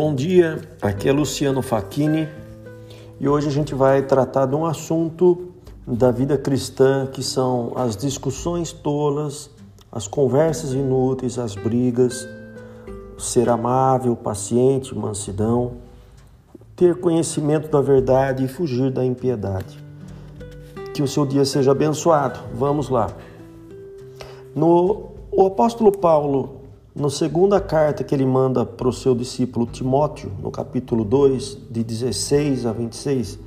Bom dia, aqui é Luciano Facchini e hoje a gente vai tratar de um assunto da vida cristã que são as discussões tolas, as conversas inúteis, as brigas, ser amável, paciente, mansidão, ter conhecimento da verdade e fugir da impiedade. Que o seu dia seja abençoado. Vamos lá. No o apóstolo Paulo na segunda carta que ele manda para o seu discípulo Timóteo, no capítulo 2, de 16 a 26,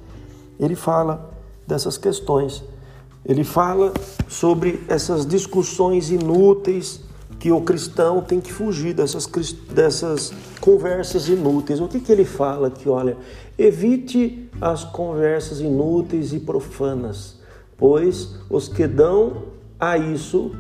ele fala dessas questões. Ele fala sobre essas discussões inúteis que o cristão tem que fugir dessas, dessas conversas inúteis. O que, que ele fala aqui? Olha, evite as conversas inúteis e profanas, pois os que dão a isso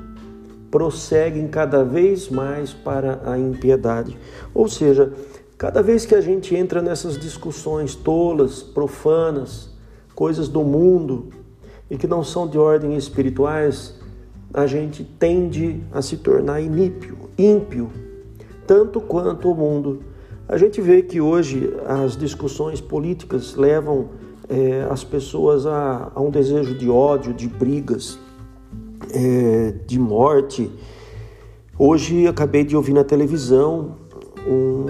prosseguem cada vez mais para a impiedade. Ou seja, cada vez que a gente entra nessas discussões tolas, profanas, coisas do mundo e que não são de ordem espirituais, a gente tende a se tornar inípio, ímpio, tanto quanto o mundo. A gente vê que hoje as discussões políticas levam é, as pessoas a, a um desejo de ódio, de brigas, é, de morte. Hoje acabei de ouvir na televisão um,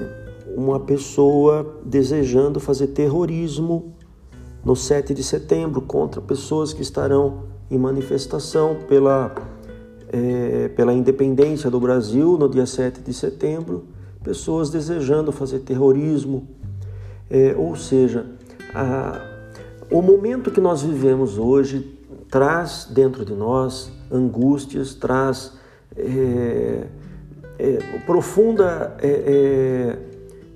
uma pessoa desejando fazer terrorismo no 7 de setembro contra pessoas que estarão em manifestação pela, é, pela independência do Brasil no dia 7 de setembro, pessoas desejando fazer terrorismo. É, ou seja, a, o momento que nós vivemos hoje traz dentro de nós angústias, traz é, é, profunda, é, é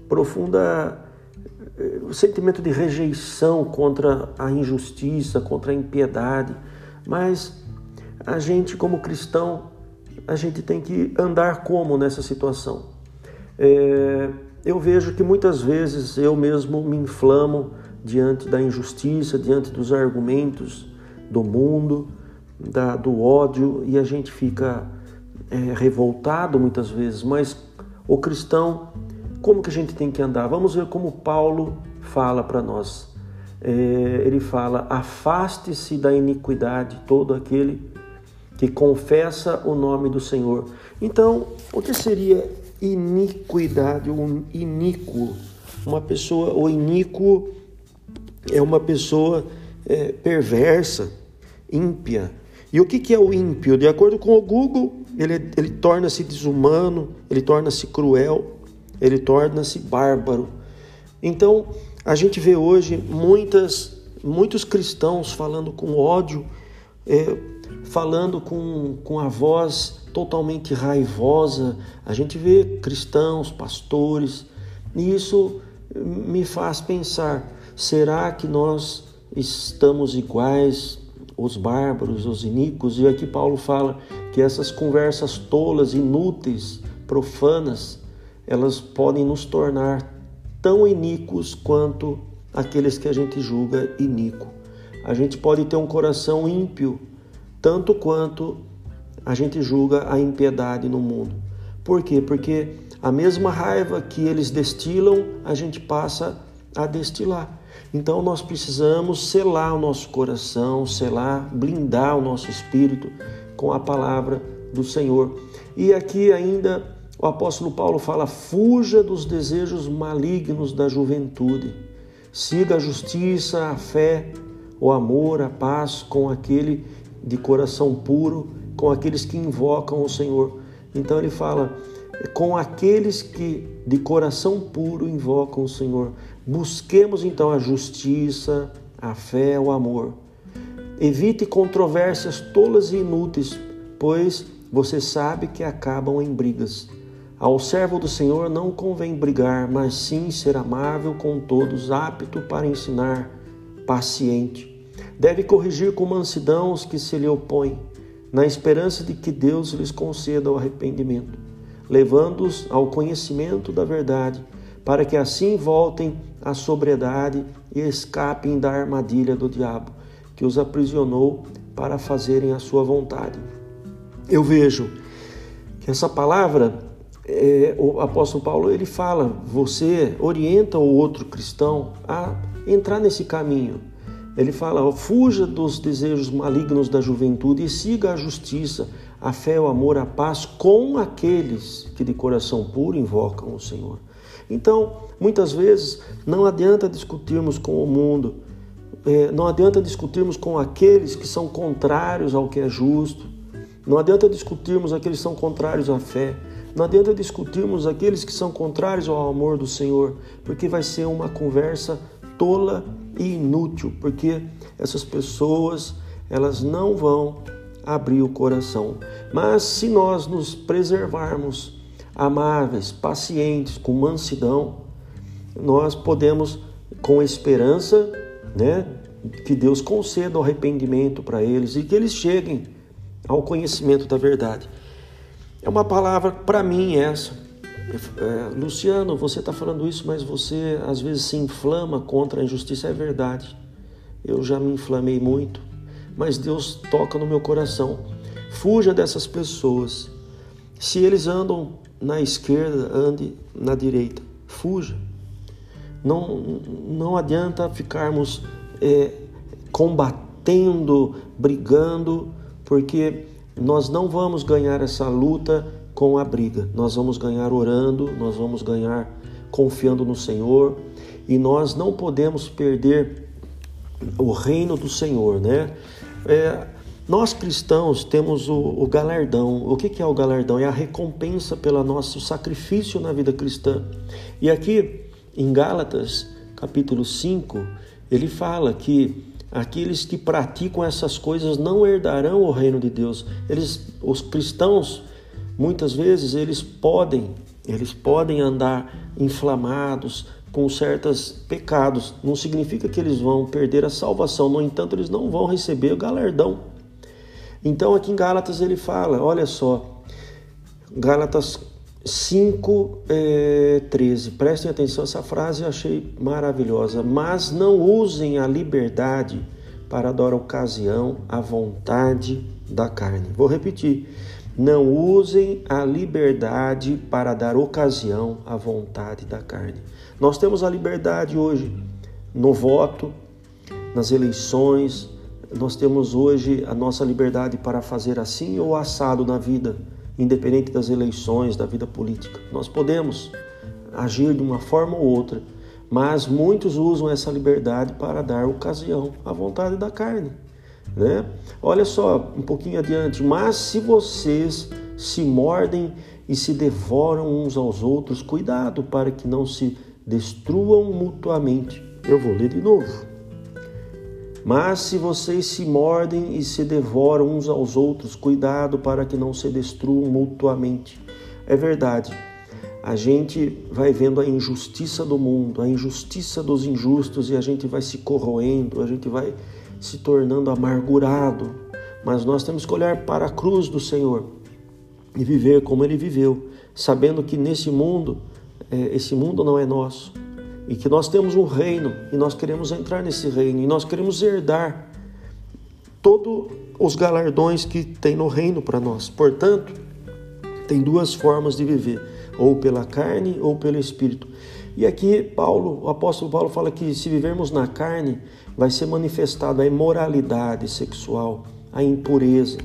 profunda é, sentimento de rejeição contra a injustiça, contra a impiedade, mas a gente como cristão a gente tem que andar como nessa situação. É, eu vejo que muitas vezes eu mesmo me inflamo diante da injustiça, diante dos argumentos do mundo, da, do ódio e a gente fica é, revoltado muitas vezes, mas o cristão, como que a gente tem que andar? Vamos ver como Paulo fala para nós. É, ele fala: afaste-se da iniquidade todo aquele que confessa o nome do Senhor. Então, o que seria iniquidade ou iníquo? Uma pessoa, o iníquo é uma pessoa é, perversa, ímpia. E o que, que é o ímpio? De acordo com o Google, ele, ele torna-se desumano, ele torna-se cruel, ele torna-se bárbaro. Então, a gente vê hoje muitas, muitos cristãos falando com ódio, é, falando com, com a voz totalmente raivosa. A gente vê cristãos, pastores, e isso me faz pensar: será que nós estamos iguais os bárbaros, os iníquos, e aqui Paulo fala que essas conversas tolas, inúteis, profanas, elas podem nos tornar tão iníquos quanto aqueles que a gente julga iníquo. A gente pode ter um coração ímpio, tanto quanto a gente julga a impiedade no mundo. Por quê? Porque a mesma raiva que eles destilam, a gente passa a destilar. Então nós precisamos selar o nosso coração, selar, blindar o nosso espírito com a palavra do Senhor. E aqui ainda o apóstolo Paulo fala: fuja dos desejos malignos da juventude. Siga a justiça, a fé, o amor, a paz com aquele de coração puro, com aqueles que invocam o Senhor. Então ele fala: com aqueles que de coração puro invocam o Senhor. Busquemos então a justiça, a fé, o amor. Evite controvérsias tolas e inúteis, pois você sabe que acabam em brigas. Ao servo do Senhor não convém brigar, mas sim ser amável com todos, apto para ensinar, paciente. Deve corrigir com mansidão os que se lhe opõem, na esperança de que Deus lhes conceda o arrependimento levando-os ao conhecimento da verdade, para que assim voltem à sobriedade e escapem da armadilha do diabo, que os aprisionou para fazerem a sua vontade. Eu vejo que essa palavra é, o apóstolo Paulo ele fala, você orienta o outro cristão a entrar nesse caminho. Ele fala, fuja dos desejos malignos da juventude e siga a justiça, a fé, o amor, a paz com aqueles que de coração puro invocam o Senhor. Então, muitas vezes, não adianta discutirmos com o mundo, é, não adianta discutirmos com aqueles que são contrários ao que é justo, não adianta discutirmos aqueles que são contrários à fé, não adianta discutirmos aqueles que são contrários ao amor do Senhor, porque vai ser uma conversa tola e inútil, porque essas pessoas, elas não vão abrir o coração. Mas se nós nos preservarmos amáveis, pacientes, com mansidão, nós podemos com esperança, né, que Deus conceda o arrependimento para eles e que eles cheguem ao conhecimento da verdade. É uma palavra para mim essa. É, Luciano, você está falando isso, mas você às vezes se inflama contra a injustiça. É verdade. Eu já me inflamei muito, mas Deus toca no meu coração. Fuja dessas pessoas. Se eles andam na esquerda, ande na direita. Fuja. Não, não adianta ficarmos é, combatendo, brigando, porque nós não vamos ganhar essa luta com a briga. Nós vamos ganhar orando, nós vamos ganhar confiando no Senhor e nós não podemos perder o reino do Senhor, né? É, nós cristãos temos o, o galardão. O que, que é o galardão? É a recompensa pelo nosso sacrifício na vida cristã. E aqui em Gálatas, capítulo 5, ele fala que Aqueles que praticam essas coisas não herdarão o reino de Deus. Eles, os cristãos, muitas vezes eles podem, eles podem andar inflamados com certos pecados. Não significa que eles vão perder a salvação. No entanto, eles não vão receber o galardão. Então, aqui em Gálatas ele fala, olha só, Gálatas 5, é, 13. Prestem atenção, essa frase eu achei maravilhosa. Mas não usem a liberdade para dar ocasião à vontade da carne. Vou repetir. Não usem a liberdade para dar ocasião à vontade da carne. Nós temos a liberdade hoje no voto, nas eleições, nós temos hoje a nossa liberdade para fazer assim ou assado na vida independente das eleições, da vida política. Nós podemos agir de uma forma ou outra, mas muitos usam essa liberdade para dar ocasião à vontade da carne. Né? Olha só, um pouquinho adiante, mas se vocês se mordem e se devoram uns aos outros, cuidado para que não se destruam mutuamente. Eu vou ler de novo. Mas se vocês se mordem e se devoram uns aos outros, cuidado para que não se destruam mutuamente. É verdade. A gente vai vendo a injustiça do mundo, a injustiça dos injustos e a gente vai se corroendo, a gente vai se tornando amargurado. Mas nós temos que olhar para a cruz do Senhor e viver como ele viveu, sabendo que nesse mundo, é, esse mundo não é nosso, e que nós temos um reino e nós queremos entrar nesse reino e nós queremos herdar todos os galardões que tem no reino para nós. Portanto, tem duas formas de viver, ou pela carne ou pelo espírito. E aqui Paulo, o apóstolo Paulo fala que se vivermos na carne, vai ser manifestada a imoralidade sexual, a impureza,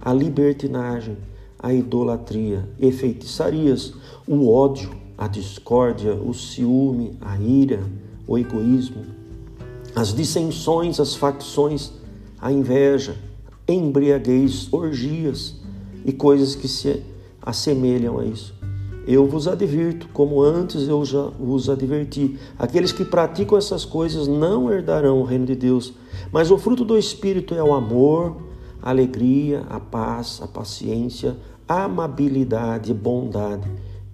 a libertinagem, a idolatria e feitiçarias, o ódio, a discórdia, o ciúme, a ira, o egoísmo, as dissensões, as facções, a inveja, embriaguez, orgias e coisas que se assemelham a isso. Eu vos advirto, como antes eu já vos adverti: aqueles que praticam essas coisas não herdarão o reino de Deus. Mas o fruto do Espírito é o amor, a alegria, a paz, a paciência, a amabilidade, bondade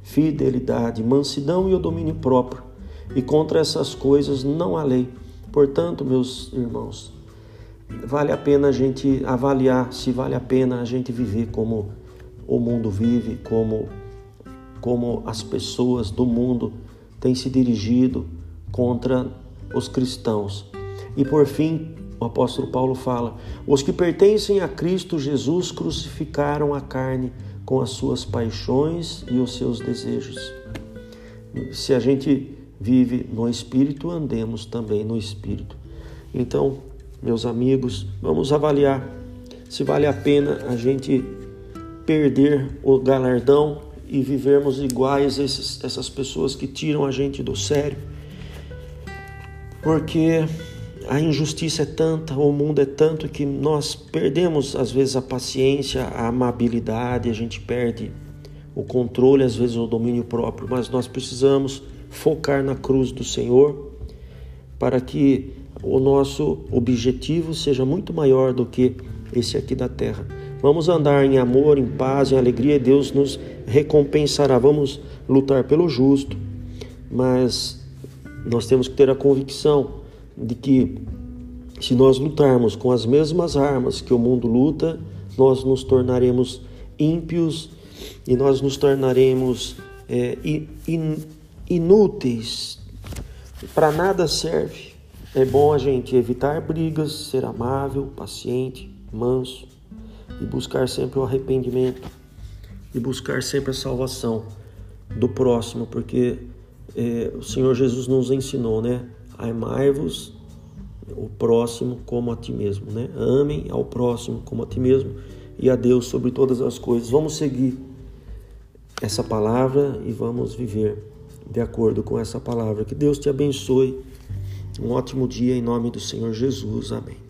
fidelidade, mansidão e o domínio próprio. E contra essas coisas não há lei. Portanto, meus irmãos, vale a pena a gente avaliar se vale a pena a gente viver como o mundo vive, como como as pessoas do mundo têm se dirigido contra os cristãos. E por fim, o apóstolo Paulo fala: os que pertencem a Cristo Jesus crucificaram a carne com as suas paixões e os seus desejos. Se a gente vive no Espírito, andemos também no Espírito. Então, meus amigos, vamos avaliar se vale a pena a gente perder o galardão e vivermos iguais esses, essas pessoas que tiram a gente do sério. Porque a injustiça é tanta, o mundo é tanto que nós perdemos às vezes a paciência, a amabilidade, a gente perde o controle, às vezes o domínio próprio, mas nós precisamos focar na cruz do Senhor para que o nosso objetivo seja muito maior do que esse aqui da terra. Vamos andar em amor, em paz, em alegria, Deus nos recompensará. Vamos lutar pelo justo, mas nós temos que ter a convicção de que se nós lutarmos com as mesmas armas que o mundo luta, nós nos tornaremos ímpios e nós nos tornaremos é, in, inúteis. Para nada serve. É bom a gente evitar brigas, ser amável, paciente, manso e buscar sempre o arrependimento e buscar sempre a salvação do próximo, porque é, o Senhor Jesus nos ensinou, né? Amai-vos o próximo como a ti mesmo, né? Amem ao próximo como a ti mesmo e a Deus sobre todas as coisas. Vamos seguir essa palavra e vamos viver de acordo com essa palavra. Que Deus te abençoe. Um ótimo dia em nome do Senhor Jesus. Amém.